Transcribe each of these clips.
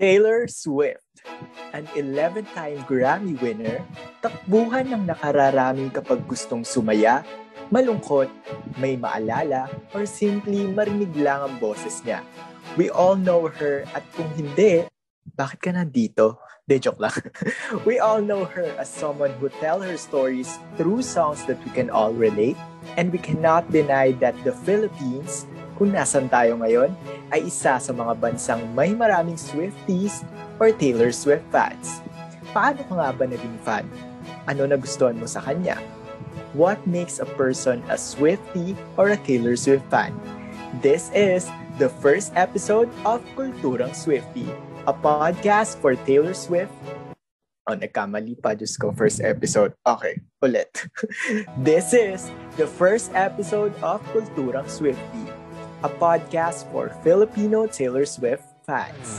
Taylor Swift, an 11-time Grammy winner, takbuhan ng nakararaming kapag gustong sumaya, malungkot, may maalala, or simply marinig lang ang boses niya. We all know her at kung hindi, bakit ka nandito? De joke lang. we all know her as someone who tell her stories through songs that we can all relate and we cannot deny that the Philippines kung nasan tayo ngayon, ay isa sa mga bansang may maraming Swifties or Taylor Swift fans. Paano ka nga ba naging fan? Ano nagustuhan mo sa kanya? What makes a person a Swiftie or a Taylor Swift fan? This is the first episode of Kulturang Swiftie, a podcast for Taylor Swift Oh, nagkamali pa. Diyos ko, first episode. Okay, ulit. This is the first episode of Kulturang Swiftie, a podcast for Filipino Taylor Swift fans.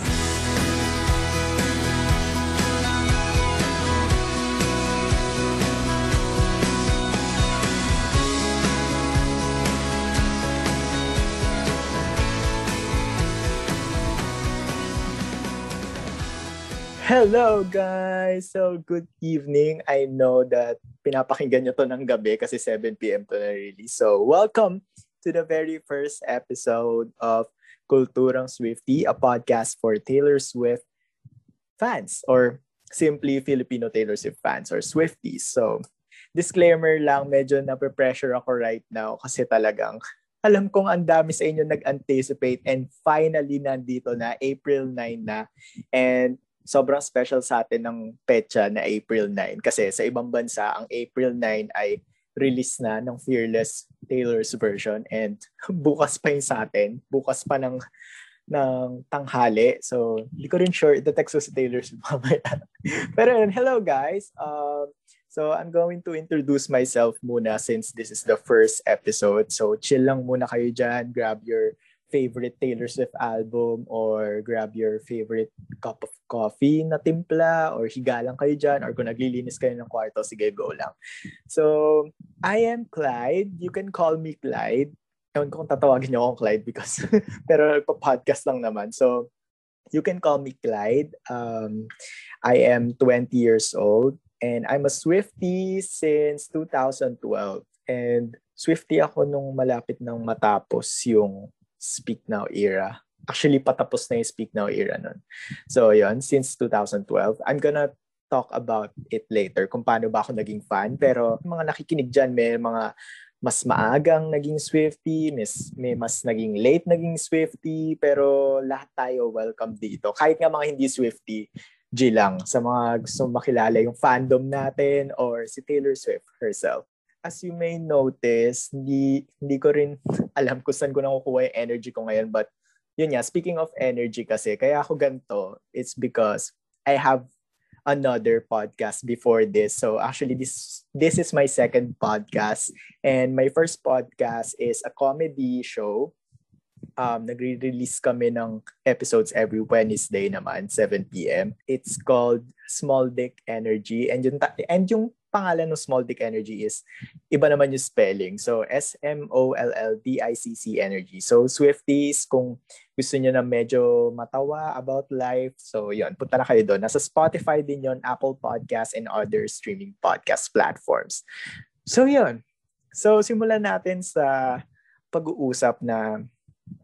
Hello guys! So good evening. I know that pinapakinggan nyo to ng gabi kasi 7pm to na release. So welcome to the very first episode of Kulturang Swifty, a podcast for Taylor Swift fans or simply Filipino Taylor Swift fans or Swifties. So, disclaimer lang, medyo na-pressure ako right now kasi talagang alam kong ang dami sa inyo nag-anticipate and finally nandito na, April 9 na. And sobrang special sa atin ng petsa na April 9 kasi sa ibang bansa, ang April 9 ay release na ng Fearless Taylor's version and bukas pa yun sa atin. Bukas pa ng ng tanghali. So, hindi ko rin sure. The text ko si Taylor mamaya. Pero yun, hello guys. Um, so, I'm going to introduce myself muna since this is the first episode. So, chill lang muna kayo dyan. Grab your favorite Taylor Swift album or grab your favorite cup of coffee na timpla or higa kayo dyan or kung naglilinis kayo ng kwarto, sige, go lang. So, I am Clyde. You can call me Clyde. Ewan ko kung tatawagin niyo akong Clyde because pero pa-podcast lang naman. So, you can call me Clyde. Um, I am 20 years old and I'm a Swiftie since 2012. And Swiftie ako nung malapit nang matapos yung Speak Now era. Actually, patapos na yung Speak Now era nun. So, yon since 2012. I'm gonna talk about it later kung paano ba ako naging fan. Pero mga nakikinig dyan, may mga mas maagang naging Swifty, mas, may mas naging late naging Swifty, pero lahat tayo welcome dito. Kahit nga mga hindi Swifty, G lang sa mga gusto makilala yung fandom natin or si Taylor Swift herself as you may notice, hindi, hindi ko rin alam kung saan ko nakukuha yung energy ko ngayon. But yun nga, speaking of energy kasi, kaya ako ganito, it's because I have another podcast before this. So actually this this is my second podcast and my first podcast is a comedy show. Um nagre-release kami ng episodes every Wednesday naman 7 PM. It's called Small Dick Energy and yung and yung pangalan ng Small Dick Energy is iba naman yung spelling. So, S-M-O-L-L-D-I-C-C Energy. So, Swifties, kung gusto niyo na medyo matawa about life, so yon punta na kayo doon. Nasa Spotify din yon Apple Podcast, and other streaming podcast platforms. So, yon So, simulan natin sa pag-uusap na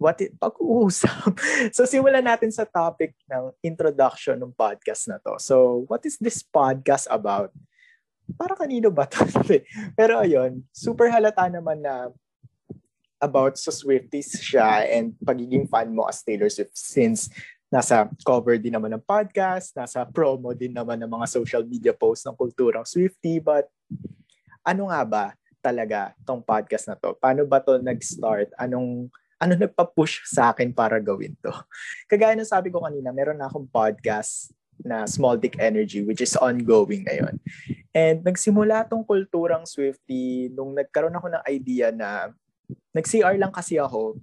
what it, pag-uusap. so, simulan natin sa topic ng introduction ng podcast na to. So, what is this podcast about? Para kanino ba to? Pero ayun, super halata naman na about sa Swifties siya and pagiging fan mo as Taylor Swift since nasa cover din naman ng podcast, nasa promo din naman ng mga social media posts ng kulturang Swiftie. But ano nga ba talaga tong podcast na to? Paano ba to nag-start? Anong ano nagpa-push sa akin para gawin to? Kagaya ng sabi ko kanina, meron na akong podcast na Small Dick Energy which is ongoing ngayon. And nagsimula tong kulturang Swifty nung nagkaroon ako ng idea na nag-CR lang kasi ako.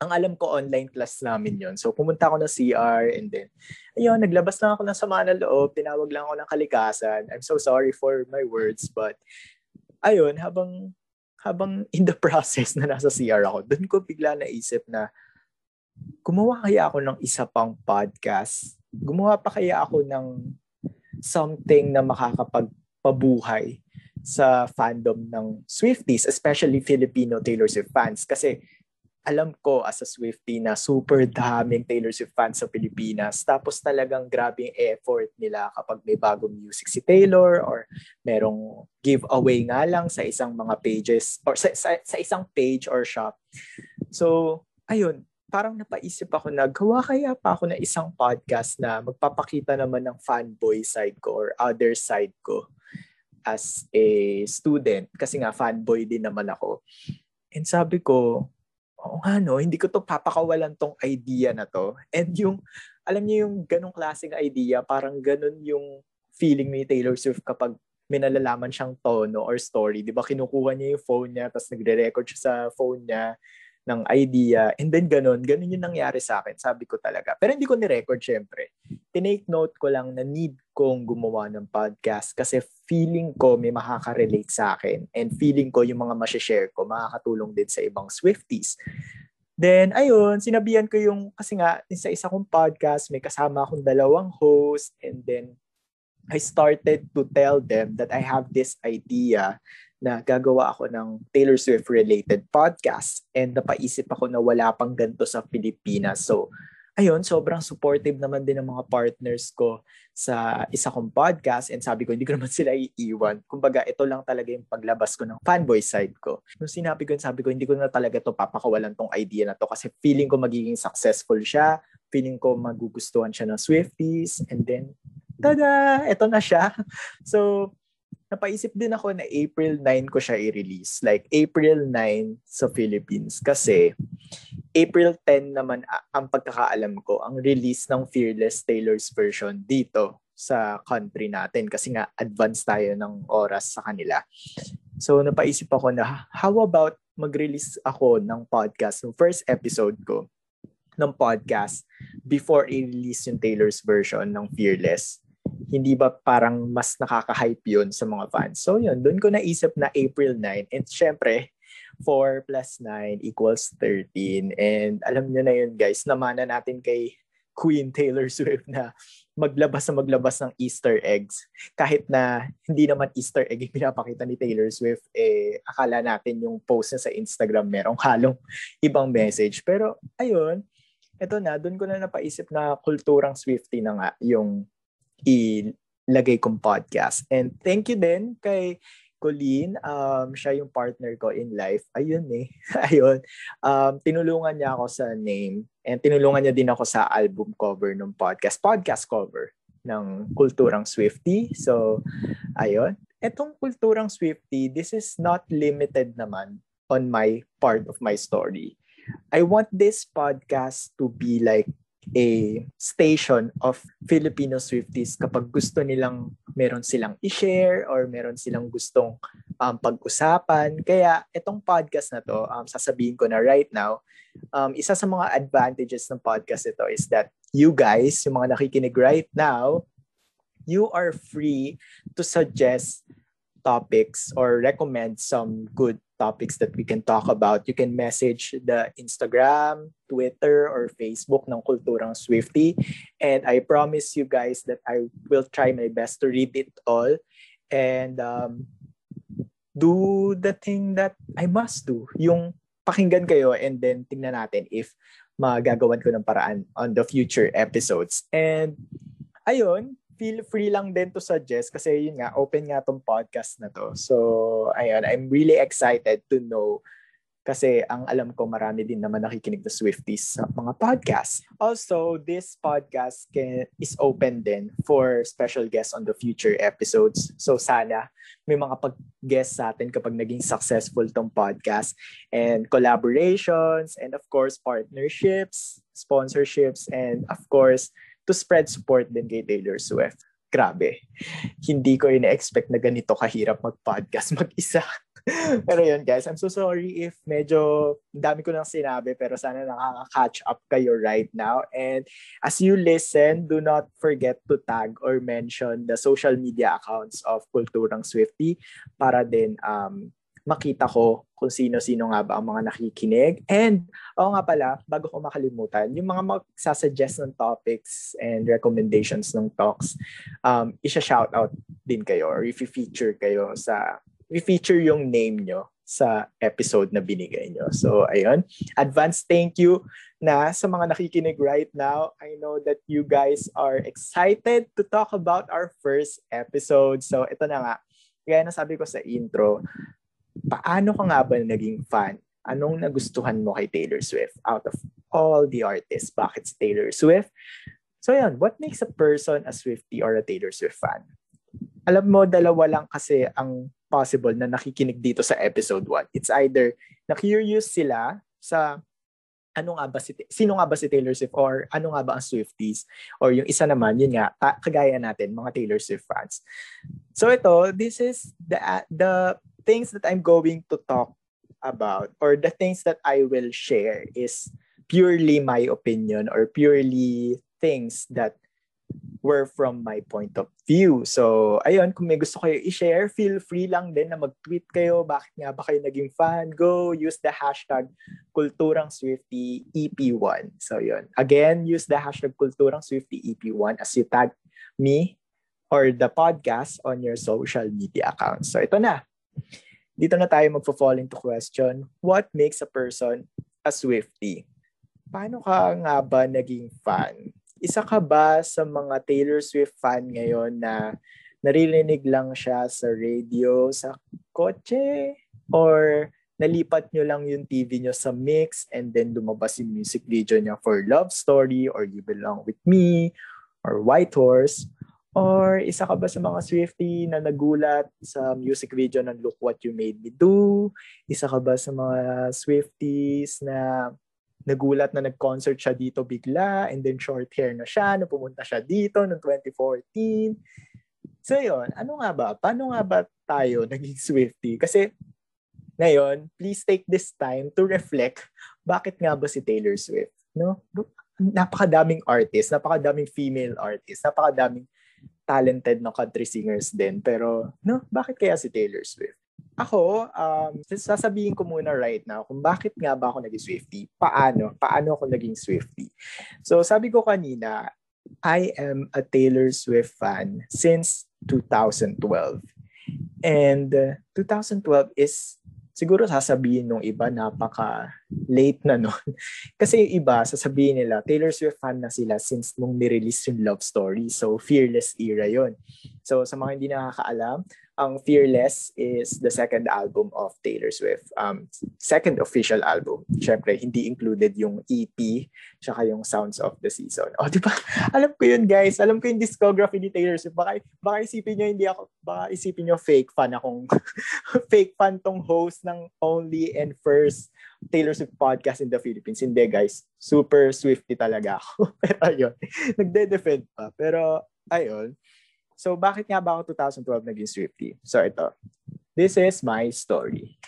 Ang alam ko online class namin yon So pumunta ako ng CR and then ayun, naglabas lang ako ng sama ng loob, tinawag lang ako ng kalikasan. I'm so sorry for my words but ayun, habang habang in the process na nasa CR ako, doon ko bigla naisip na gumawa kaya ako ng isa pang podcast gumawa pa kaya ako ng something na makakapagpabuhay sa fandom ng Swifties, especially Filipino Taylor Swift fans. Kasi alam ko as a Swiftie na super daming Taylor Swift fans sa Pilipinas. Tapos talagang grabe yung effort nila kapag may bagong music si Taylor or merong giveaway nga lang sa isang mga pages or sa, sa, sa isang page or shop. So, ayun, parang napaisip ako na gawa kaya pa ako na isang podcast na magpapakita naman ng fanboy side ko or other side ko as a student kasi nga fanboy din naman ako. And sabi ko, oo nga no, hindi ko to papakawalan tong idea na to. And yung, alam niyo yung ganong klaseng idea, parang ganon yung feeling ni Taylor Swift kapag may nalalaman siyang tono or story. Di ba kinukuha niya yung phone niya, tapos nagre-record siya sa phone niya, ng idea. And then ganun, ganun yung nangyari sa akin. Sabi ko talaga. Pero hindi ko ni-record syempre. Tinake note ko lang na need kong gumawa ng podcast kasi feeling ko may makaka-relate sa akin. And feeling ko yung mga masashare ko makakatulong din sa ibang Swifties. Then, ayun, sinabihan ko yung, kasi nga, sa isa kong podcast, may kasama akong dalawang host, and then, I started to tell them that I have this idea na gagawa ako ng Taylor Swift related podcast and napaisip ako na wala pang ganito sa Pilipinas. So, ayun, sobrang supportive naman din ng mga partners ko sa isa kong podcast and sabi ko, hindi ko naman sila iiwan. Kumbaga, ito lang talaga yung paglabas ko ng fanboy side ko. Nung sinabi ko, sabi ko, hindi ko na talaga to papakawalan tong idea na to kasi feeling ko magiging successful siya, feeling ko magugustuhan siya ng Swifties, and then, tada, ito na siya. So, napaisip din ako na April 9 ko siya i-release. Like April 9 sa Philippines. Kasi April 10 naman ang pagkakaalam ko, ang release ng Fearless Taylor's version dito sa country natin. Kasi nga advance tayo ng oras sa kanila. So napaisip ako na how about mag-release ako ng podcast, ng first episode ko ng podcast before i-release yung Taylor's version ng Fearless hindi ba parang mas nakaka-hype yun sa mga fans? So yun, doon ko naisip na April 9. And syempre, 4 plus 9 equals 13. And alam nyo na yun guys, namana natin kay Queen Taylor Swift na maglabas na maglabas ng Easter eggs. Kahit na hindi naman Easter egg yung pinapakita ni Taylor Swift, eh, akala natin yung post niya sa Instagram merong halong ibang message. Pero ayun, eto na, doon ko na napaisip na kulturang Swifty na nga yung ilagay kong podcast. And thank you din kay Colleen. Um, siya yung partner ko in life. Ayun eh. Ayun. Um, tinulungan niya ako sa name and tinulungan niya din ako sa album cover ng podcast. Podcast cover ng Kulturang Swifty. So, ayun. Etong Kulturang Swifty, this is not limited naman on my part of my story. I want this podcast to be like a station of Filipino Swifties kapag gusto nilang meron silang i-share or meron silang gustong um, pag-usapan. Kaya itong podcast na to, um, sasabihin ko na right now, um, isa sa mga advantages ng podcast ito is that you guys, yung mga nakikinig right now, you are free to suggest topics or recommend some good topics that we can talk about, you can message the Instagram, Twitter, or Facebook ng Kulturang Swifty. And I promise you guys that I will try my best to read it all and um, do the thing that I must do. Yung pakinggan kayo and then tingnan natin if magagawan ko ng paraan on the future episodes. And ayun, feel free lang din to suggest kasi yun nga, open nga tong podcast na to. So, ayun, I'm really excited to know kasi ang alam ko marami din naman nakikinig na Swifties sa mga podcasts. Also, this podcast can, is open din for special guests on the future episodes. So sana may mga pag-guest sa atin kapag naging successful tong podcast and collaborations and of course partnerships, sponsorships and of course to spread support din kay Taylor Swift. Grabe. Hindi ko ina-expect na ganito kahirap mag-podcast mag-isa. pero yun guys, I'm so sorry if medyo dami ko nang sinabi pero sana nakaka-catch up kayo right now. And as you listen, do not forget to tag or mention the social media accounts of Kulturang Swifty para din um, makita ko kung sino-sino nga ba ang mga nakikinig. And, oo nga pala, bago ko makalimutan, yung mga magsasuggest ng topics and recommendations ng talks, um, isa-shout out din kayo or if feature kayo sa, i-feature yung name nyo sa episode na binigay nyo. So, ayun. Advance thank you na sa mga nakikinig right now. I know that you guys are excited to talk about our first episode. So, ito na nga. Kaya nasabi ko sa intro, paano ka nga ba naging fan? Anong nagustuhan mo kay Taylor Swift out of all the artists? Bakit si Taylor Swift? So yan, what makes a person a Swiftie or a Taylor Swift fan? Alam mo, dalawa lang kasi ang possible na nakikinig dito sa episode 1. It's either na-curious sila sa ano nga ba si sino nga ba si Taylor Swift or ano nga ba ang Swifties or yung isa naman yun nga kagaya natin mga Taylor Swift fans. So ito this is the the things that I'm going to talk about or the things that I will share is purely my opinion or purely things that were from my point of view. So, ayun, kung may gusto kayo i-share, feel free lang din na mag-tweet kayo. Bakit nga ba kayo naging fan? Go, use the hashtag Kulturang Swifty EP1. So, yun. Again, use the hashtag Kulturang Swifty EP1 as you tag me or the podcast on your social media accounts. So, ito na dito na tayo magfo-fall into question, what makes a person a Swiftie? Paano ka nga ba naging fan? Isa ka ba sa mga Taylor Swift fan ngayon na naririnig lang siya sa radio, sa kotse, or nalipat nyo lang yung TV nyo sa mix and then lumabas yung music video niya for Love Story or You Belong With Me or White Horse Or isa ka ba sa mga Swifty na nagulat sa music video ng Look What You Made Me Do? Isa ka ba sa mga Swifties na nagulat na nag-concert siya dito bigla and then short hair na siya na pumunta siya dito noong 2014? So yun, ano nga ba? Paano nga ba tayo naging Swifty? Kasi ngayon, please take this time to reflect bakit nga ba si Taylor Swift? No? Napakadaming artist, napakadaming female artist, napakadaming talented na country singers din. Pero, no, bakit kaya si Taylor Swift? Ako, um, sasabihin ko muna right now kung bakit nga ba ako naging Swiftie. Paano? Paano ako naging Swiftie? So, sabi ko kanina, I am a Taylor Swift fan since 2012. And uh, 2012 is siguro sasabihin nung iba napaka late na noon. Kasi yung iba, sasabihin nila, Taylor Swift fan na sila since nung nirelease yung Love Story. So, Fearless era yon So, sa mga hindi nakakaalam, ang Fearless is the second album of Taylor Swift. Um, second official album. Siyempre, hindi included yung EP tsaka yung Sounds of the Season. O, oh, di ba? Alam ko yun, guys. Alam ko yung discography ni Taylor Swift. Baka, baka isipin nyo, hindi ako, baka isipin nyo fake fan akong, fake fan tong host ng only and first Taylor Swift podcast in the Philippines. Hindi, guys. Super Swifty talaga ako. Pero ayun, nagde-defend pa. Pero, ayun, So, bakit nga ba ako 2012 naging Swiftie? So, ito. This is my story.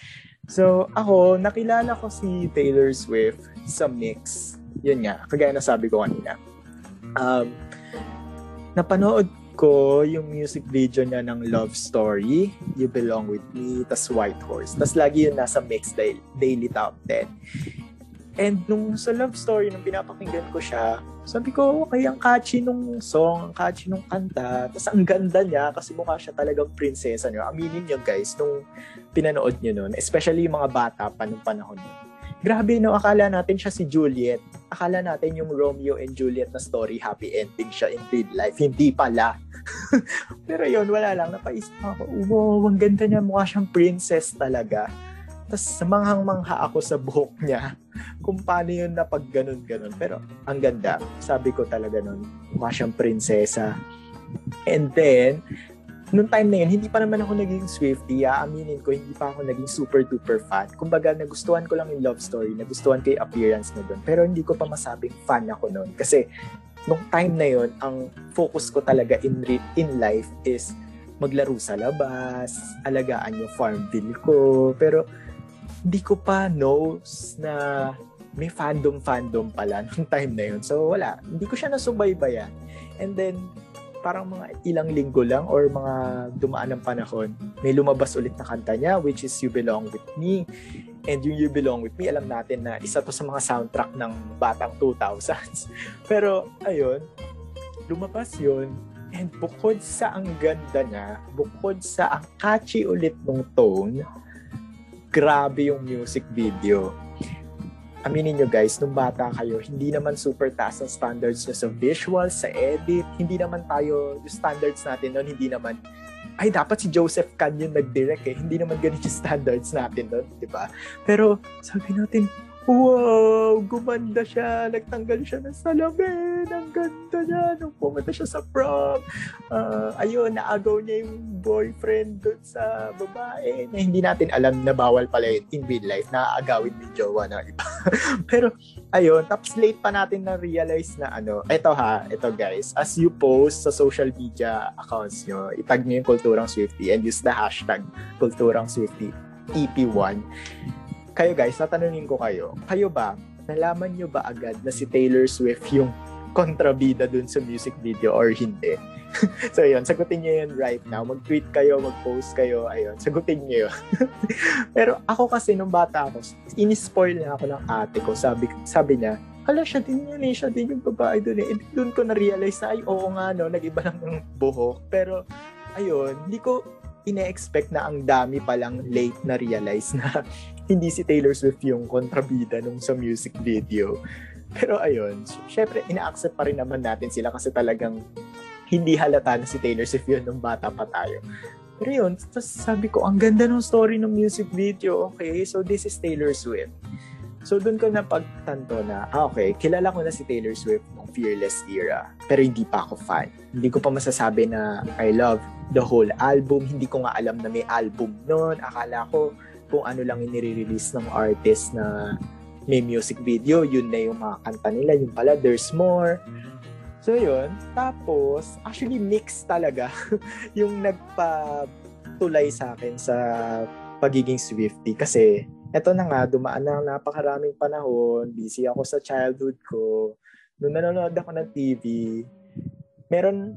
So, ako, nakilala ko si Taylor Swift sa mix. Yun nga, kagaya na sabi ko kanina. Um, napanood ko yung music video niya ng Love Story, You Belong With Me, tas White Horse. Tas lagi yun nasa mix daily, daily top 10. And nung sa love story, nung pinapakinggan ko siya, sabi ko, okay, ang catchy nung song, ang catchy nung kanta. Tapos ang ganda niya kasi mukha siya talagang prinsesa niyo. Aminin niyo guys, nung pinanood niyo nun, especially yung mga bata pa nung panahon nun. Grabe, no? Akala natin siya si Juliet. Akala natin yung Romeo and Juliet na story, happy ending siya in real life. Hindi pala. Pero yun, wala lang. Napaisip ako, wow, ang ganda niya. Mukha siyang princess talaga. Tapos manghang-mangha ako sa buhok niya kung paano yun na pag ganun-ganun. Pero ang ganda. Sabi ko talaga nun, mukha siyang prinsesa. And then, nung time na yun, hindi pa naman ako naging Swiftie. Aaminin ko, hindi pa ako naging super duper fan. Kumbaga, nagustuhan ko lang yung love story, nagustuhan ko yung appearance na doon. Pero hindi ko pa masabing fan ako noon. Kasi, nung time na yun, ang focus ko talaga in, in life is maglaro sa labas, alagaan yung farm bill ko. Pero, hindi ko pa knows na may fandom-fandom pala nung time na yun. So, wala. Hindi ko siya nasubaybayan. And then, parang mga ilang linggo lang or mga dumaan ng panahon, may lumabas ulit na kanta niya, which is You Belong With Me. And yung You Belong With Me, alam natin na isa to sa mga soundtrack ng batang 2000s. Pero, ayun, lumabas yun. And bukod sa ang ganda niya, bukod sa ang catchy ulit ng tone, grabe yung music video aminin nyo guys, nung bata kayo, hindi naman super taas ang standards nyo sa visual, sa edit. Hindi naman tayo, yung standards natin noon, hindi naman, ay dapat si Joseph Can yung nag-direct eh. Hindi naman ganun yung standards natin noon, di ba? Pero sabi natin, wow, gumanda siya, nagtanggal siya ng salamin, ang ganda niya, nung pumunta siya sa prom. Uh, ayun, naagaw niya yung boyfriend doon sa babae na hindi natin alam na bawal pala yun in real life, naaagawin ni jowa na iba. Pero, ayun, tapos late pa natin na-realize na ano, eto ha, eto guys, as you post sa social media accounts nyo, itag nyo yung Kulturang Swifty and use the hashtag Kulturang Swifty EP1 kayo guys, tatanungin ko kayo, kayo ba, nalaman nyo ba agad na si Taylor Swift yung kontrabida dun sa music video or hindi? so yun, sagutin nyo yun right now. Mag-tweet kayo, mag-post kayo, ayun, sagutin nyo yun. Pero ako kasi nung bata ako, in-spoil na ako ng ate ko. Sabi, sabi niya, hala siya din yun eh, siya din yung babae dun eh. doon ko na-realize na, ay oo nga no, nag-iba lang ng buhok. Pero ayun, hindi ko ine-expect na ang dami pa lang late na realize na hindi si Taylor Swift yung kontrabida nung sa music video. Pero ayun, syempre ina-accept pa rin naman natin sila kasi talagang hindi halata na si Taylor Swift yun nung bata pa tayo. Pero yun, tapos sabi ko, ang ganda ng story ng music video. Okay, so this is Taylor Swift. So doon ko napagtanto na, ah, okay, kilala ko na si Taylor Swift Fearless era, pero hindi pa ako fan. Hindi ko pa masasabi na I love the whole album. Hindi ko nga alam na may album noon. Akala ko kung ano lang inire-release ng artist na may music video, yun na yung mga kanta nila, yung pala, there's more. So yun, tapos, actually mix talaga yung nagpatulay sa akin sa pagiging Swifty kasi eto na nga, dumaan na napakaraming panahon, busy ako sa childhood ko, nung nanonood ako ng TV, meron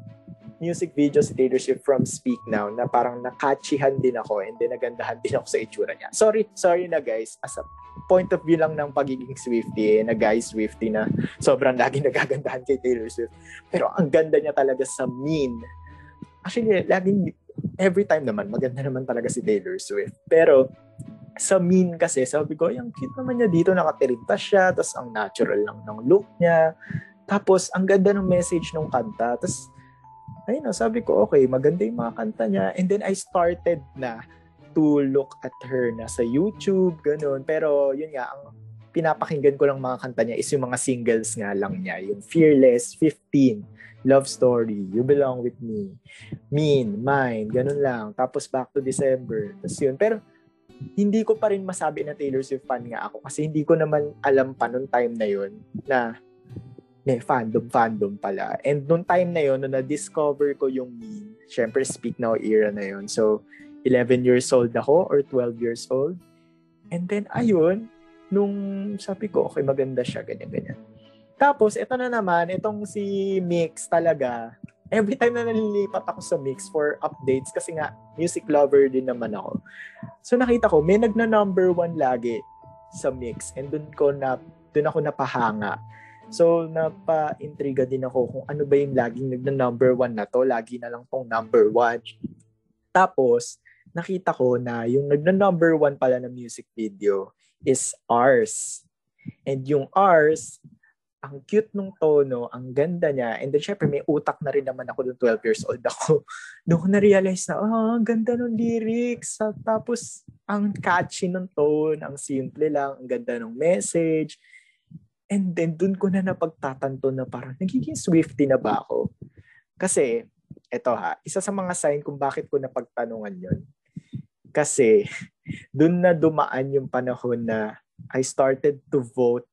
music video si Taylor Swift from Speak Now na parang nakatchihan din ako and then nagandahan din ako sa itsura niya. Sorry, sorry na guys. As a point of view lang ng pagiging Swifty, eh, na guy Swifty na sobrang lagi nagagandahan kay Taylor Swift. Pero ang ganda niya talaga sa mean. Actually, laging, every time naman, maganda naman talaga si Taylor Swift. Pero, sa mean kasi, sabi ko, yung cute naman niya dito, nakatirinta siya, tapos ang natural lang ng look niya. Tapos, ang ganda ng message ng kanta. Tapos, ayun, sabi ko, okay, maganda yung mga kanta niya. And then I started na to look at her na sa YouTube, ganun. Pero yun nga, ang pinapakinggan ko lang mga kanta niya is yung mga singles nga lang niya. Yung Fearless, 15, Love Story, You Belong With Me, Mean, Mine, ganun lang. Tapos Back to December. Tapos yun. Pero hindi ko pa rin masabi na Taylor Swift fan nga ako kasi hindi ko naman alam pa nung time na yun na may fandom, fandom pala. And nung time na yon nung na-discover ko yung meme, syempre Speak Now era na yon So, 11 years old ako or 12 years old. And then, ayun, nung sabi ko, okay, maganda siya, ganyan-ganyan. Tapos, ito na naman, itong si Mix talaga, every time na nalilipat ako sa Mix for updates, kasi nga, music lover din naman ako. So, nakita ko, may nagna number one lagi sa Mix. And dun ko na, dun ako napahanga So, napa-intriga din ako kung ano ba yung laging nagna-number one na to. Lagi na lang tong number one. Tapos, nakita ko na yung nagna-number one pala na music video is ours. And yung ours, ang cute nung tono, ang ganda niya. And then, syempre, may utak na rin naman ako nung 12 years old ako. Doon ko na-realize na, oh, ang ganda ng lyrics. Tapos, ang catchy ng tone, ang simple lang, ang ganda ng message. And then, dun ko na napagtatanto na parang, nagiging Swifty na ba ako? Kasi, eto ha, isa sa mga sign kung bakit ko napagtanungan yon Kasi, dun na dumaan yung panahon na I started to vote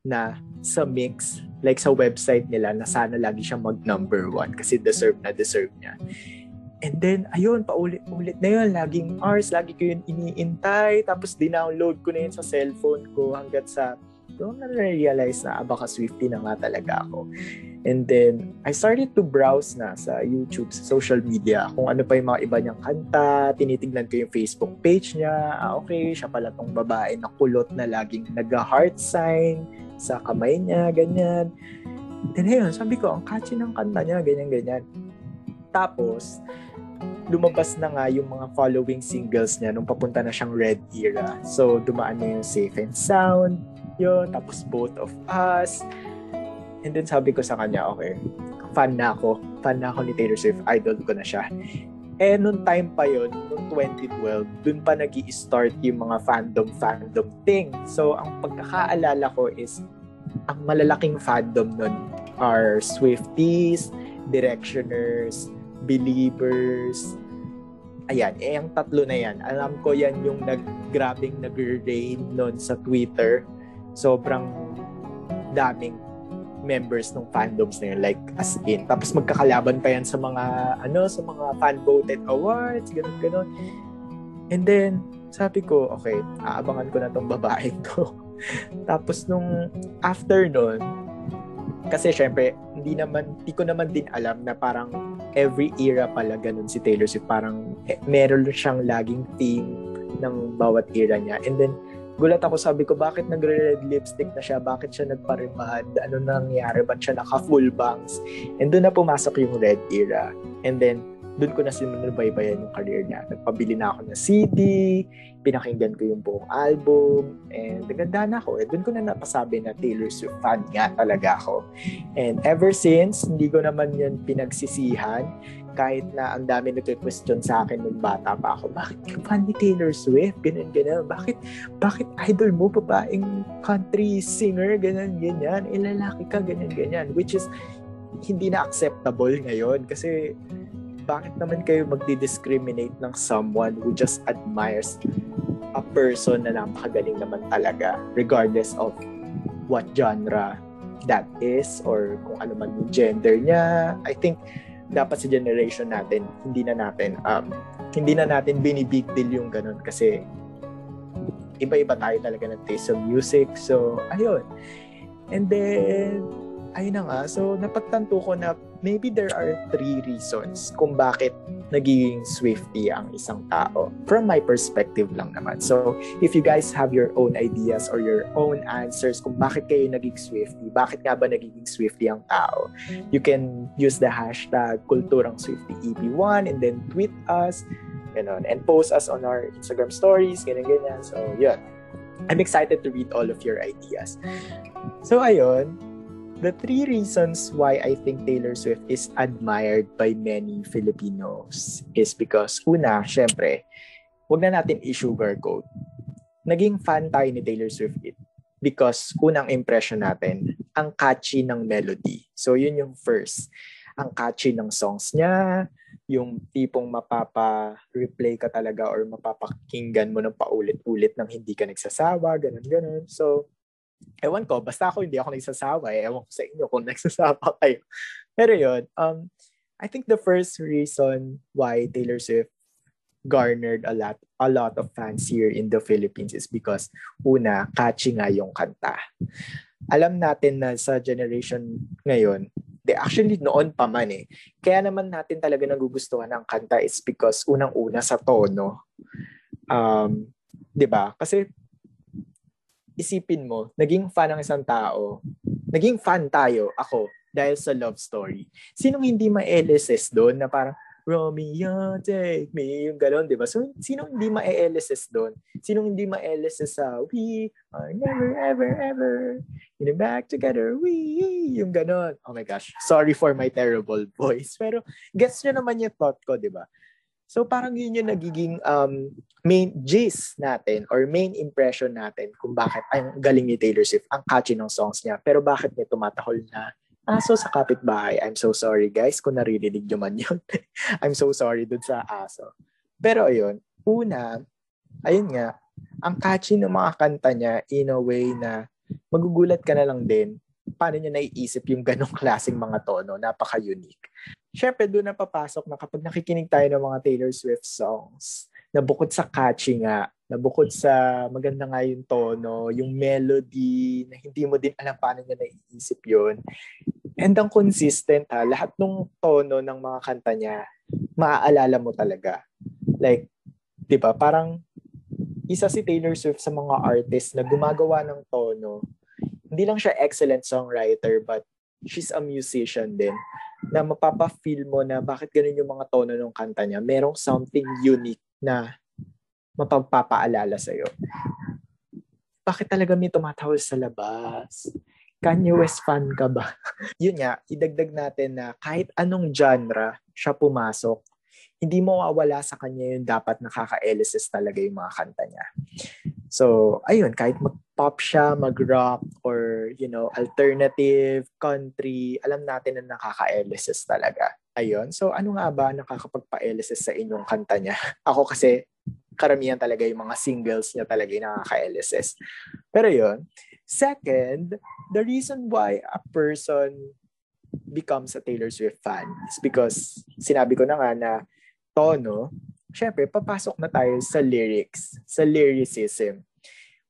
na sa mix, like sa website nila, na sana lagi siyang mag number one kasi deserve na deserve niya. And then, ayun, paulit-ulit na yun. Laging hours, lagi ko yun iniintay. Tapos, dinownload ko na yun sa cellphone ko hanggat sa doon na realize na ah, baka Swifty na nga talaga ako. And then, I started to browse na sa YouTube, sa social media, kung ano pa yung mga iba niyang kanta, tinitignan ko yung Facebook page niya, ah, okay, siya pala tong babae na kulot na laging nag-heart sign sa kamay niya, ganyan. Then ayun, sabi ko, ang catchy ng kanta niya, ganyan-ganyan. Tapos, lumabas na nga yung mga following singles niya nung papunta na siyang Red Era. So, dumaan na yung Safe and Sound, yun, tapos Both of Us. And then sabi ko sa kanya, okay, fan na ako. Fan na ako ni Taylor Swift. Idol ko na siya. Eh, nung time pa yon nung 2012, dun pa nag start yung mga fandom-fandom thing. So, ang pagkakaalala ko is, ang malalaking fandom nun are Swifties, Directioners, believers. Ayan, eh ang tatlo na yan. Alam ko yan yung naggrabing nag-rain noon sa Twitter. Sobrang daming members ng fandoms na yun, like as in. Tapos magkakalaban pa yan sa mga, ano, sa mga fan-voted awards, ganun, ganun. And then, sabi ko, okay, aabangan ko na tong babaeng to. Tapos nung after nun, kasi syempre, hindi naman, hindi ko naman din alam na parang every era pala ganun si Taylor Swift. Parang eh, meron siyang laging theme ng bawat era niya. And then, gulat ako, sabi ko, bakit nagre-red lipstick na siya? Bakit siya nagparimad? Ano nangyari? Ba't siya naka-full bangs? And doon na pumasok yung red era. And then, doon ko na sinubaybayan yung career niya. Nagpabili na ako ng CD, pinakinggan ko yung buong album, and naganda na ako. And doon ko na napasabi na Taylor Swift fan nga talaga ako. And ever since, hindi ko naman yan pinagsisihan kahit na ang dami nagke-question sa akin nung bata pa ako, bakit ka fan ni Taylor Swift? Ganun, ganun. Bakit, bakit idol mo babaeng country singer? Ganun, ganyan. Ilalaki ka, ganyan, ganyan. Which is, hindi na acceptable ngayon kasi bakit naman kayo magdi-discriminate ng someone who just admires a person na napakagaling naman talaga regardless of what genre that is or kung ano man yung gender niya. I think dapat sa generation natin, hindi na natin um, hindi na natin binibig deal yung ganun kasi iba-iba tayo talaga ng taste of music. So, ayun. And then, ayun na nga. So, napagtanto ko na maybe there are three reasons kung bakit nagiging Swifty ang isang tao. From my perspective lang naman. So, if you guys have your own ideas or your own answers kung bakit kayo naging Swifty, bakit nga ba nagiging Swifty ang tao, you can use the hashtag Kulturang Swifty EP1 and then tweet us, ganun, and post us on our Instagram stories, ganyan-ganyan. So, yun. I'm excited to read all of your ideas. So, ayun, the three reasons why I think Taylor Swift is admired by many Filipinos is because, una, syempre, wag na natin i-sugarcoat. Naging fan tayo ni Taylor Swift it because unang impression natin, ang catchy ng melody. So, yun yung first. Ang catchy ng songs niya, yung tipong mapapa-replay ka talaga or mapapakinggan mo ng paulit-ulit nang hindi ka nagsasawa, ganun-ganun. So, ewan ko, basta ako hindi ako nagsasawa eh. Ewan ko sa inyo kung nagsasawa kayo. Pero yun, um, I think the first reason why Taylor Swift garnered a lot a lot of fans here in the Philippines is because una, catchy nga yung kanta. Alam natin na sa generation ngayon, de actually noon pa man eh. Kaya naman natin talaga nagugustuhan ng kanta is because unang-una sa tono. Um, 'di ba? Kasi isipin mo, naging fan ng isang tao, naging fan tayo, ako, dahil sa love story. Sinong hindi ma-LSS doon na parang, Romeo, take me, yung galon, di ba? So, sinong hindi ma-LSS doon? Sinong hindi ma-LSS sa We are never, ever, ever in back together, we, yung ganon. Oh my gosh, sorry for my terrible voice. Pero, gets nyo naman yung thought ko, di ba? So parang yun yung nagiging um, main gist natin or main impression natin kung bakit ang galing ni Taylor Swift, ang catchy ng songs niya. Pero bakit may tumatahol na aso sa kapitbahay? I'm so sorry guys kung naririnig nyo man yun. I'm so sorry dun sa aso. Pero ayun, una, ayun nga, ang catchy ng mga kanta niya in a way na magugulat ka na lang din paano niya naiisip yung ganong klaseng mga tono, napaka-unique. Siyempre, doon na papasok na kapag nakikinig tayo ng mga Taylor Swift songs, na bukod sa catchy nga, na bukod sa maganda nga yung tono, yung melody, na hindi mo din alam paano niya naiisip yun. And ang consistent ha, lahat ng tono ng mga kanta niya, maaalala mo talaga. Like, di ba, parang isa si Taylor Swift sa mga artist na gumagawa ng tono. Hindi lang siya excellent songwriter, but she's a musician din na mapapa-feel mo na bakit ganun yung mga tono ng kanta niya. Merong something unique na mapagpapaalala sa'yo. Bakit talaga may tumatawal sa labas? Kanye West fan ka ba? Yun nga, idagdag natin na kahit anong genre siya pumasok, hindi mawawala sa kanya yung dapat nakaka-LSS talaga yung mga kanta niya. So, ayun, kahit mag-pop siya, mag-rock, or, you know, alternative, country, alam natin na nakaka-LSS talaga. Ayun. So, ano nga ba nakakapagpa-LSS sa inyong kanta niya? Ako kasi, karamihan talaga yung mga singles niya talaga yung nakaka-LSS. Pero yun. Second, the reason why a person becomes a Taylor Swift fan is because sinabi ko na nga na tono, syempre papasok na tayo sa lyrics, sa lyricism.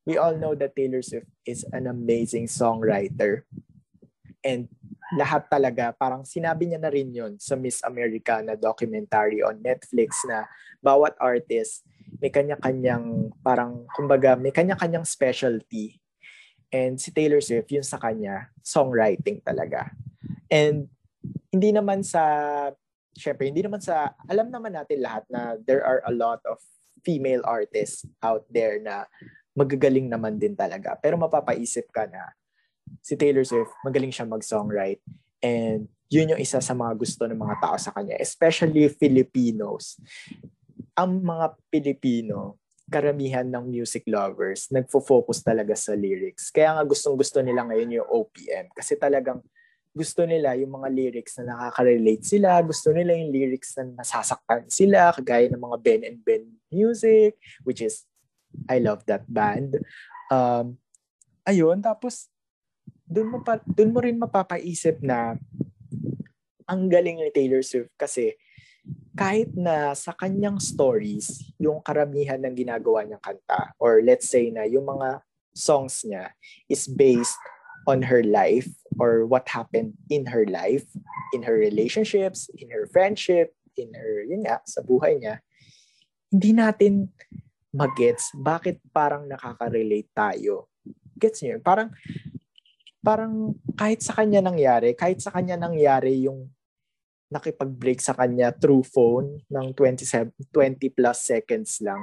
We all know that Taylor Swift is an amazing songwriter. And lahat talaga, parang sinabi niya na rin yun sa Miss America na documentary on Netflix na bawat artist may kanya-kanyang parang kumbaga may kanya-kanyang specialty. And si Taylor Swift yun sa kanya, songwriting talaga. And hindi naman sa syempre hindi naman sa alam naman natin lahat na there are a lot of female artists out there na magagaling naman din talaga. Pero mapapaisip ka na si Taylor Swift, magaling siya mag-songwrite. And yun yung isa sa mga gusto ng mga tao sa kanya, especially Filipinos ang mga Pilipino, karamihan ng music lovers, nagfo-focus talaga sa lyrics. Kaya nga gustong-gusto nila ngayon yung OPM. Kasi talagang gusto nila yung mga lyrics na nakaka-relate sila. Gusto nila yung lyrics na nasasaktan sila, kagaya ng mga Ben and Ben music, which is, I love that band. Um, ayun, tapos, doon mo, pa, doon mo rin mapapaisip na ang galing ni Taylor Swift kasi kahit na sa kanyang stories, yung karamihan ng ginagawa niyang kanta, or let's say na yung mga songs niya is based on her life or what happened in her life, in her relationships, in her friendship, in her, yun nga, sa buhay niya, hindi natin magets bakit parang nakaka-relate tayo. Gets niyo? Parang, parang kahit sa kanya nangyari, kahit sa kanya nangyari yung nakipag-break sa kanya through phone ng 27, 20 plus seconds lang,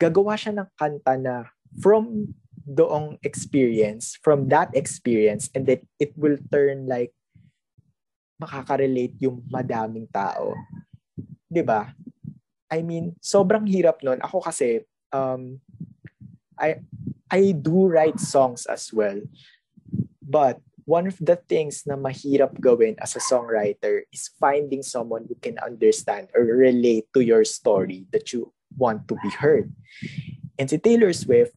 gagawa siya ng kanta na from doong experience, from that experience, and then it will turn like makaka-relate yung madaming tao. 'Di ba? I mean, sobrang hirap nun. Ako kasi, um, I, I do write songs as well. But one of the things na mahirap gawin as a songwriter is finding someone who can understand or relate to your story that you want to be heard. And si Taylor Swift,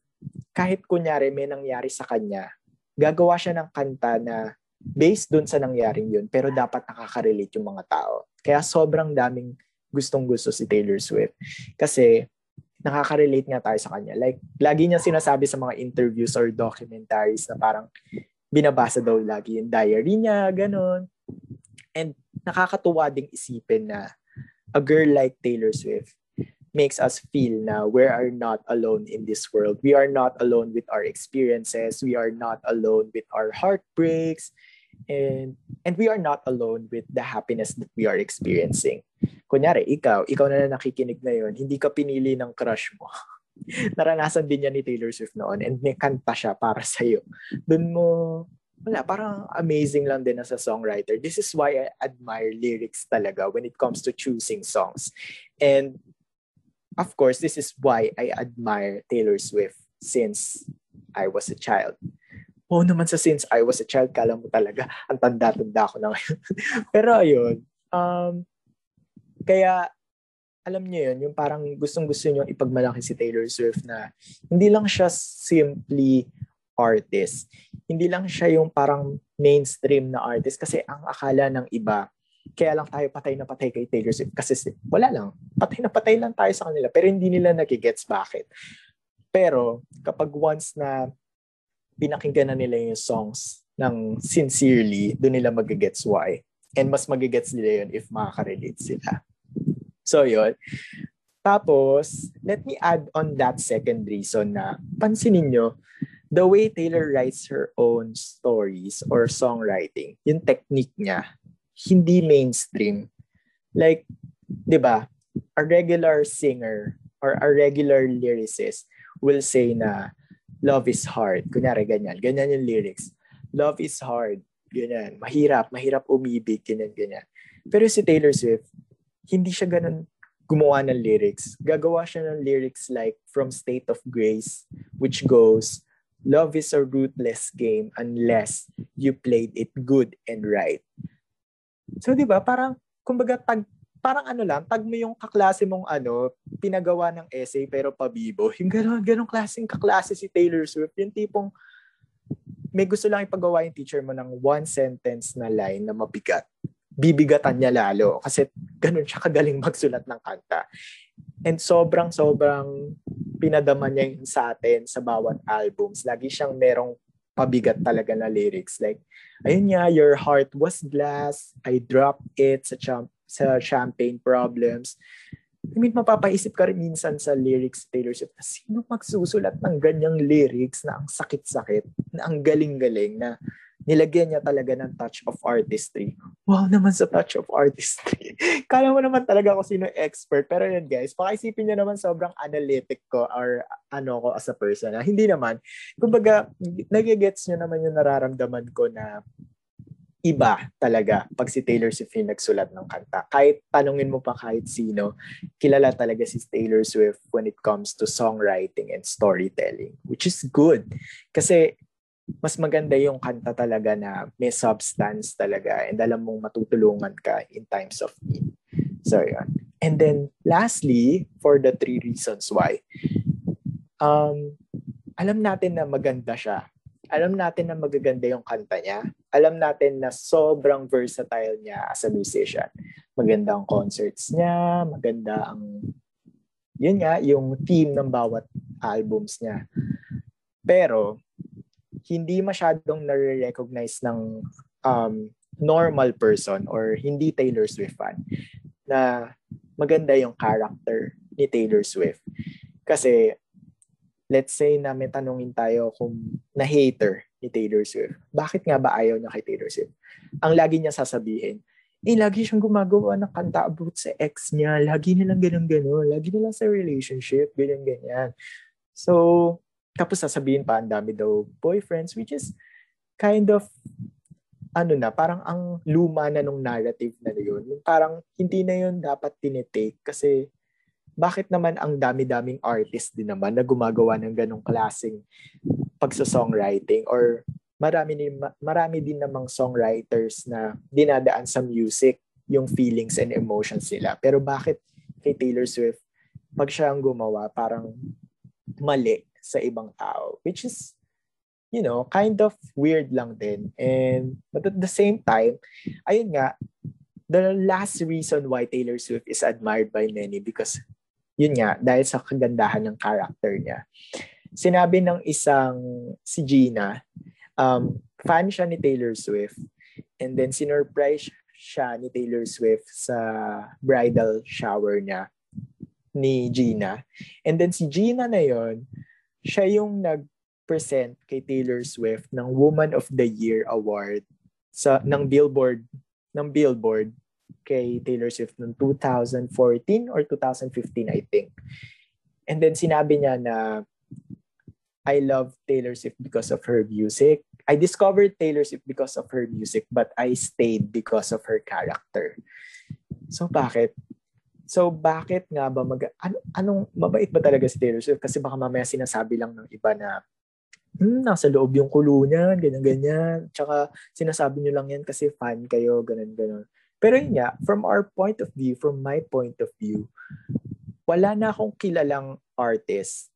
kahit kunyari may nangyari sa kanya, gagawa siya ng kanta na based dun sa nangyaring yun, pero dapat nakaka-relate yung mga tao. Kaya sobrang daming gustong gusto si Taylor Swift. Kasi nakaka-relate nga tayo sa kanya. Like, lagi niya sinasabi sa mga interviews or documentaries na parang binabasa daw lagi yung diary niya, ganun. And nakakatuwa ding isipin na a girl like Taylor Swift makes us feel na we are not alone in this world. We are not alone with our experiences. We are not alone with our heartbreaks. And, and we are not alone with the happiness that we are experiencing. Kunyari, ikaw, ikaw na, na nakikinig ngayon, hindi ka pinili ng crush mo. naranasan din niya ni Taylor Swift noon and may kanta siya para sa iyo. Doon mo wala, parang amazing lang din as a songwriter. This is why I admire lyrics talaga when it comes to choosing songs. And of course, this is why I admire Taylor Swift since I was a child. Oo naman sa since I was a child, kala mo talaga, ang tanda-tanda ko na ngayon. Pero ayun, um, kaya alam niyo yun, yung parang gustong-gusto niyo ipagmalaki si Taylor Swift na hindi lang siya simply artist. Hindi lang siya yung parang mainstream na artist kasi ang akala ng iba, kaya lang tayo patay na patay kay Taylor Swift kasi wala lang, patay na patay lang tayo sa kanila pero hindi nila nagigets bakit. Pero kapag once na pinakinggan na nila yung songs ng sincerely, doon nila magigets why. And mas magigets nila yun if makaka-relate sila. So, yun. Tapos, let me add on that second reason na pansinin nyo, the way Taylor writes her own stories or songwriting, yung technique niya, hindi mainstream. Like, di ba, a regular singer or a regular lyricist will say na love is hard. Kunyari, ganyan. Ganyan yung lyrics. Love is hard. Ganyan. Mahirap. Mahirap umibig. Ganyan, ganyan. Pero si Taylor Swift, hindi siya ganun gumawa ng lyrics. Gagawa siya ng lyrics like From State of Grace, which goes, Love is a ruthless game unless you played it good and right. So, di ba, parang, kumbaga, tag, parang ano lang, tag mo yung kaklase mong ano, pinagawa ng essay pero pabibo. Yung gano'n, gano'ng klaseng kaklase si Taylor Swift. Yung tipong, may gusto lang ipagawa yung teacher mo ng one sentence na line na mabigat bibigatan niya lalo kasi ganun siya kagaling magsulat ng kanta. And sobrang sobrang pinadama niya yun sa atin sa bawat albums. Lagi siyang merong pabigat talaga na lyrics. Like, ayun nga, your heart was glass, I dropped it sa, champ- sa champagne problems. I mean, mapapaisip ka rin minsan sa lyrics Taylor Swift, sino magsusulat ng ganyang lyrics na ang sakit-sakit, na ang galing-galing, na nilagyan niya talaga ng touch of artistry. Wow naman sa touch of artistry. Kala mo naman talaga ako sino expert. Pero yun guys, pakaisipin niyo naman sobrang analytic ko or ano ko as a person. Hindi naman. Kumbaga, nagigets niyo naman yung nararamdaman ko na iba talaga pag si Taylor Swift yung nagsulat ng kanta. Kahit tanungin mo pa kahit sino, kilala talaga si Taylor Swift when it comes to songwriting and storytelling, which is good. Kasi mas maganda yung kanta talaga na may substance talaga and alam mong matutulungan ka in times of need. So, yun. And then, lastly, for the three reasons why, um, alam natin na maganda siya. Alam natin na magaganda yung kanta niya. Alam natin na sobrang versatile niya as a musician. Maganda ang concerts niya, maganda ang, yun nga, yung theme ng bawat albums niya. Pero, hindi masyadong nare-recognize ng um, normal person or hindi Taylor Swift fan na maganda yung character ni Taylor Swift. Kasi let's say na may tanungin tayo kung na-hater ni Taylor Swift. Bakit nga ba ayaw niya kay Taylor Swift? Ang lagi niya sasabihin, eh, lagi siyang gumagawa ng kanta about sa ex niya. Lagi nilang ganun-ganun. Lagi nilang sa relationship, ganyan-ganyan. So, tapos sasabihin pa, ang dami daw boyfriends, which is kind of, ano na, parang ang luma na nung narrative na yun. Parang hindi na yun dapat tinitake kasi bakit naman ang dami-daming artist din naman na gumagawa ng ganong klaseng pagsa-songwriting or marami din, marami din namang songwriters na dinadaan sa music yung feelings and emotions nila. Pero bakit kay Taylor Swift, pag siya ang gumawa, parang mali sa ibang tao, which is, you know, kind of weird lang din. And, but at the same time, ayun nga, the last reason why Taylor Swift is admired by many because, yun nga, dahil sa kagandahan ng character niya. Sinabi ng isang, si Gina, um, fan siya ni Taylor Swift, and then sinurprise siya ni Taylor Swift sa bridal shower niya ni Gina. And then si Gina na yon siya yung nag-present kay Taylor Swift ng Woman of the Year Award sa ng Billboard ng Billboard kay Taylor Swift noong 2014 or 2015 I think. And then sinabi niya na I love Taylor Swift because of her music. I discovered Taylor Swift because of her music but I stayed because of her character. So bakit? So bakit nga ba mag ano, anong mabait ba talaga si Taylor Swift kasi baka mamaya sinasabi lang ng iba na hmm, nasa loob yung kulo niya, ganyan-ganyan. Tsaka sinasabi niyo lang yan kasi fan kayo, ganun-ganun. Pero yun nga, from our point of view, from my point of view, wala na akong kilalang artist.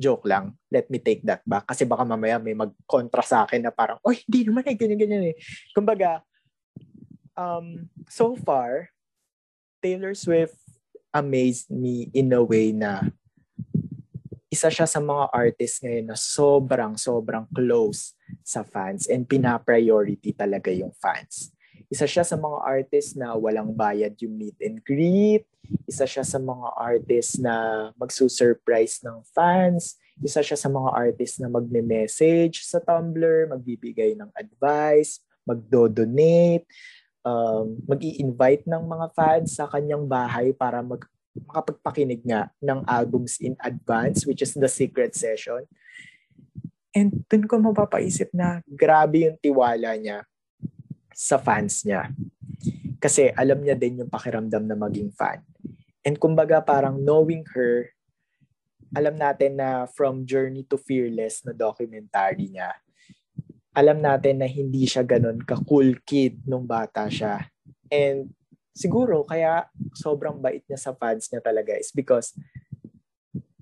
Joke lang. Let me take that back. Kasi baka mamaya may mag-contra sa akin na parang, oh, hindi naman eh, ganyan-ganyan eh. Kumbaga, um, so far, Taylor Swift amazed me in a way na isa siya sa mga artists ngayon na sobrang, sobrang close sa fans and pina-priority talaga yung fans. Isa siya sa mga artists na walang bayad yung meet and greet. Isa siya sa mga artists na magsusurprise ng fans. Isa siya sa mga artists na magme-message sa Tumblr, magbibigay ng advice, magdo-donate, um, mag invite ng mga fans sa kanyang bahay para mag makapagpakinig nga ng albums in advance, which is the secret session. And dun ko mapapaisip na grabe yung tiwala niya sa fans niya. Kasi alam niya din yung pakiramdam na maging fan. And kumbaga parang knowing her, alam natin na from Journey to Fearless na documentary niya, alam natin na hindi siya ganun ka-cool kid nung bata siya. And siguro kaya sobrang bait niya sa fans niya talaga is because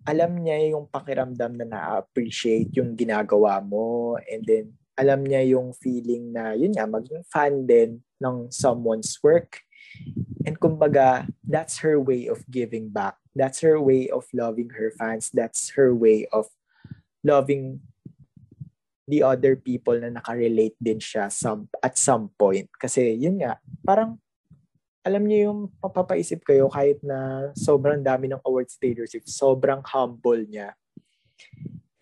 alam niya yung pakiramdam na na-appreciate yung ginagawa mo. And then alam niya yung feeling na yun nga maging fan din ng someone's work. And kumbaga that's her way of giving back. That's her way of loving her fans. That's her way of loving the other people na nakarelate din siya some, at some point kasi yun nga parang alam niyo yung mapapaisip kayo kahit na sobrang dami ng awards Taylor Swift, sobrang humble niya.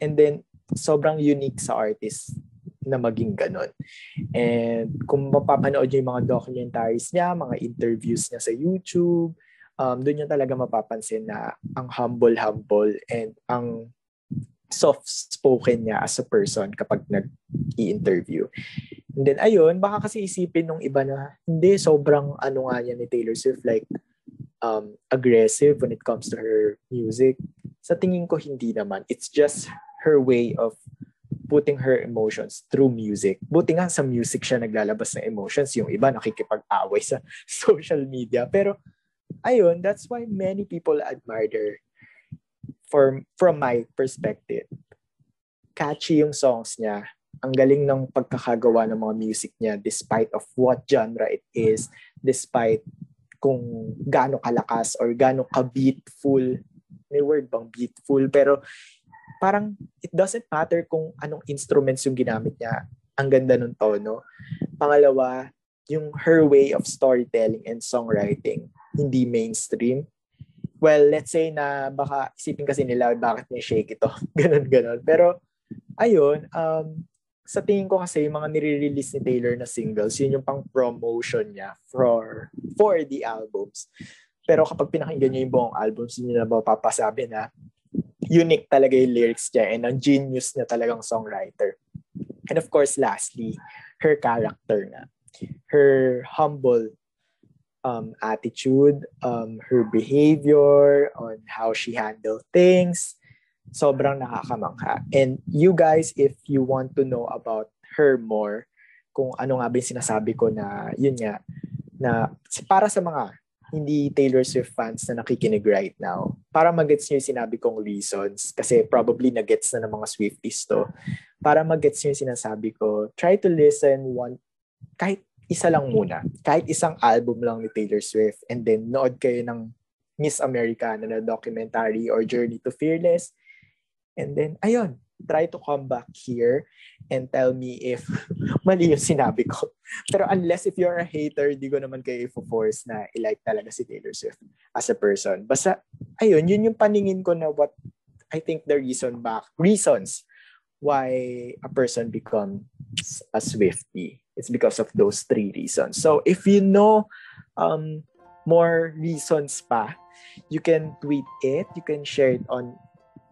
And then, sobrang unique sa artist na maging ganun. And kung mapapanood niyo yung mga documentaries niya, mga interviews niya sa YouTube, um, doon niyo talaga mapapansin na ang humble-humble and ang soft-spoken niya as a person kapag nag-i-interview. And then, ayun, baka kasi isipin nung iba na, hindi, sobrang ano nga niya ni Taylor Swift, like, um, aggressive when it comes to her music. Sa tingin ko, hindi naman. It's just her way of putting her emotions through music. Buti nga sa music siya naglalabas ng emotions. Yung iba nakikipag-away sa social media. Pero, ayun, that's why many people admire her for, from my perspective, catchy yung songs niya. Ang galing ng pagkakagawa ng mga music niya despite of what genre it is, despite kung gaano kalakas or gaano ka-beatful. May word bang beatful? Pero parang it doesn't matter kung anong instruments yung ginamit niya. Ang ganda ng tono. Pangalawa, yung her way of storytelling and songwriting, hindi mainstream well, let's say na baka isipin kasi nila bakit may shake ito. ganon, ganon. Pero, ayun, um, sa tingin ko kasi yung mga nire-release ni Taylor na singles, yun yung pang promotion niya for, for the albums. Pero kapag pinakinggan niyo yung buong albums, hindi na mapapasabi na unique talaga yung lyrics niya and ang genius niya talagang songwriter. And of course, lastly, her character na. Her humble um, attitude, um, her behavior, on how she handle things. Sobrang nakakamangha. And you guys, if you want to know about her more, kung ano nga ba yung sinasabi ko na, yun nga, na para sa mga hindi Taylor Swift fans na nakikinig right now, para magets nyo yung sinabi kong reasons, kasi probably nagets na ng mga Swifties to, para magets nyo yung sinasabi ko, try to listen one, kahit isa lang muna. Kahit isang album lang ni Taylor Swift and then nood kayo ng Miss Americana na documentary or Journey to Fearless. And then, ayun, try to come back here and tell me if mali yung sinabi ko. Pero unless if you're a hater, di ko naman kayo i-force na i-like talaga si Taylor Swift as a person. Basta, ayun, yun yung paningin ko na what I think the reason back, reasons why a person becomes a Swiftie. It's because of those three reasons. So if you know um, more reasons pa, you can tweet it, you can share it on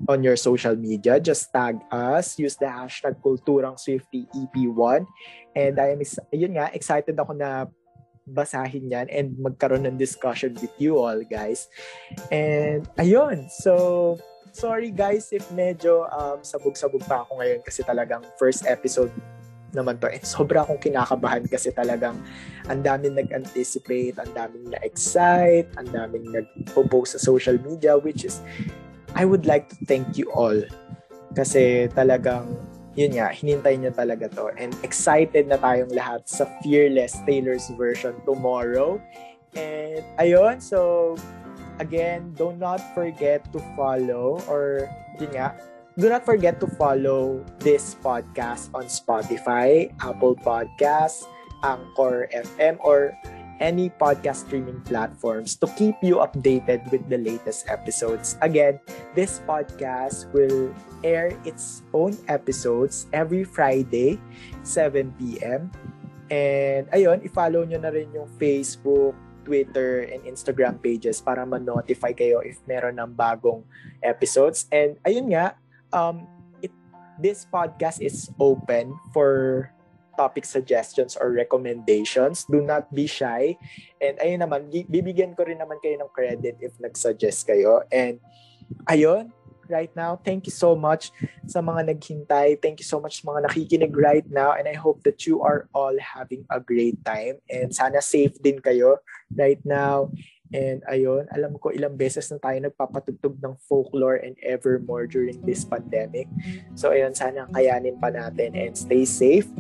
on your social media. Just tag us, use the hashtag Kulturang Swifty EP1. And I am, yun nga, excited ako na basahin yan and magkaroon ng discussion with you all, guys. And ayun, so sorry guys if medyo um, sabog-sabog pa ako ngayon kasi talagang first episode naman to. And sobra akong kinakabahan kasi talagang ang daming nag-anticipate, ang daming na-excite, ang daming nag-post sa social media which is I would like to thank you all kasi talagang yun nga, hinintay niyo talaga to. And excited na tayong lahat sa Fearless Taylor's version tomorrow. And ayun, so again, do not forget to follow or yun nga, do not forget to follow this podcast on Spotify, Apple Podcasts, Anchor FM, or any podcast streaming platforms to keep you updated with the latest episodes. Again, this podcast will air its own episodes every Friday, 7 p.m. And ayun, i-follow nyo na rin yung Facebook, Twitter, and Instagram pages para ma-notify kayo if meron ng bagong episodes. And ayun nga, um, it, this podcast is open for topic suggestions or recommendations. Do not be shy. And ayun naman, bibigyan ko rin naman kayo ng credit if nag-suggest kayo. And ayun, right now, thank you so much sa mga naghintay. Thank you so much sa mga nakikinig right now. And I hope that you are all having a great time. And sana safe din kayo right now. And ayun, alam ko ilang beses na tayo nagpapatugtog ng folklore and evermore during this pandemic. So ayun, sana kayanin pa natin and stay safe.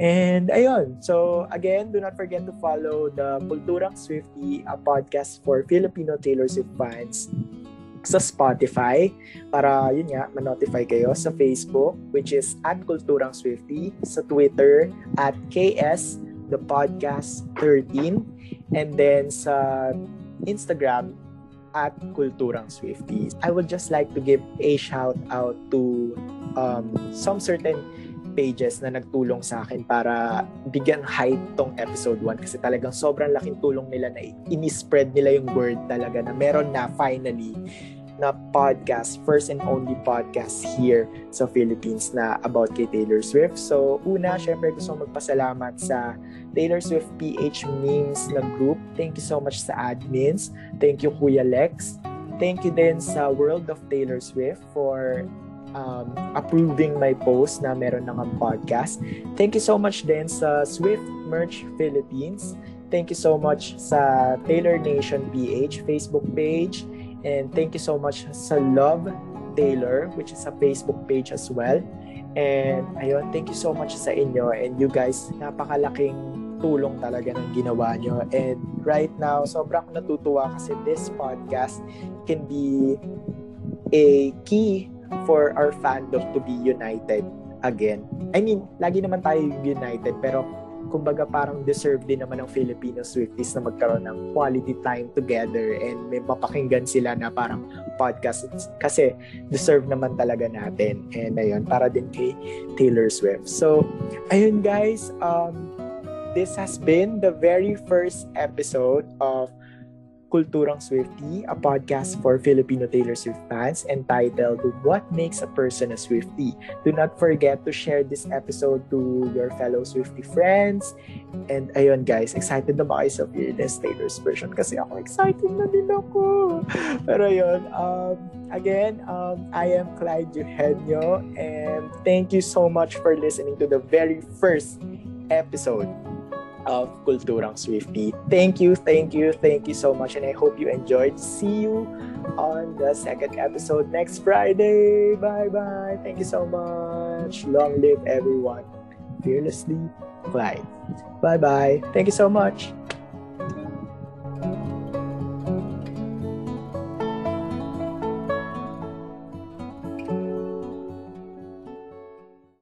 And ayun, so again, do not forget to follow the Kulturang Swifty, a podcast for Filipino Taylor Swift fans sa Spotify para yun nga, ma-notify kayo sa Facebook which is at Kulturang Swifty, sa Twitter at KS the podcast 13 and then sa Instagram at Kulturang Swifty. I would just like to give a shout out to um, some certain pages na nagtulong sa akin para bigyan height tong episode 1 kasi talagang sobrang laking tulong nila na ini-spread nila yung word talaga na meron na finally na podcast, first and only podcast here sa Philippines na about kay Taylor Swift. So, una, syempre gusto kong magpasalamat sa Taylor Swift PH Memes na group. Thank you so much sa admins. Thank you, Kuya Lex. Thank you din sa World of Taylor Swift for um, approving my post na meron ng podcast. Thank you so much din sa Swift Merch Philippines. Thank you so much sa Taylor Nation PH Facebook page. And thank you so much sa Love Taylor, which is a Facebook page as well. And ayun, thank you so much sa inyo. And you guys, napakalaking tulong talaga ng ginawa nyo. And right now, sobrang natutuwa kasi this podcast can be a key for our fandom to be united again. I mean, lagi naman tayo united pero kumbaga parang deserve din naman ng Filipino Swifties na magkaroon ng quality time together and may mapakinggan sila na parang podcast. Kasi deserve naman talaga natin. And ayun para din kay Taylor Swift. So ayun guys um this has been the very first episode of Kulturang Swifty, a podcast for Filipino Taylor Swift fans entitled What Makes a Person a Swifty. Do not forget to share this episode to your fellow Swifty friends. And ayun guys, excited na ba kayo sa Fearless Taylor's version? Kasi ako excited na din ako. Pero ayun, um, again, um, I am Clyde Eugenio and thank you so much for listening to the very first episode of Kulturang Swifty. Thank you, thank you, thank you so much, and I hope you enjoyed. See you on the second episode next Friday. Bye bye. Thank you so much. Long live everyone. Fearlessly, Clyde. Bye bye. Thank you so much.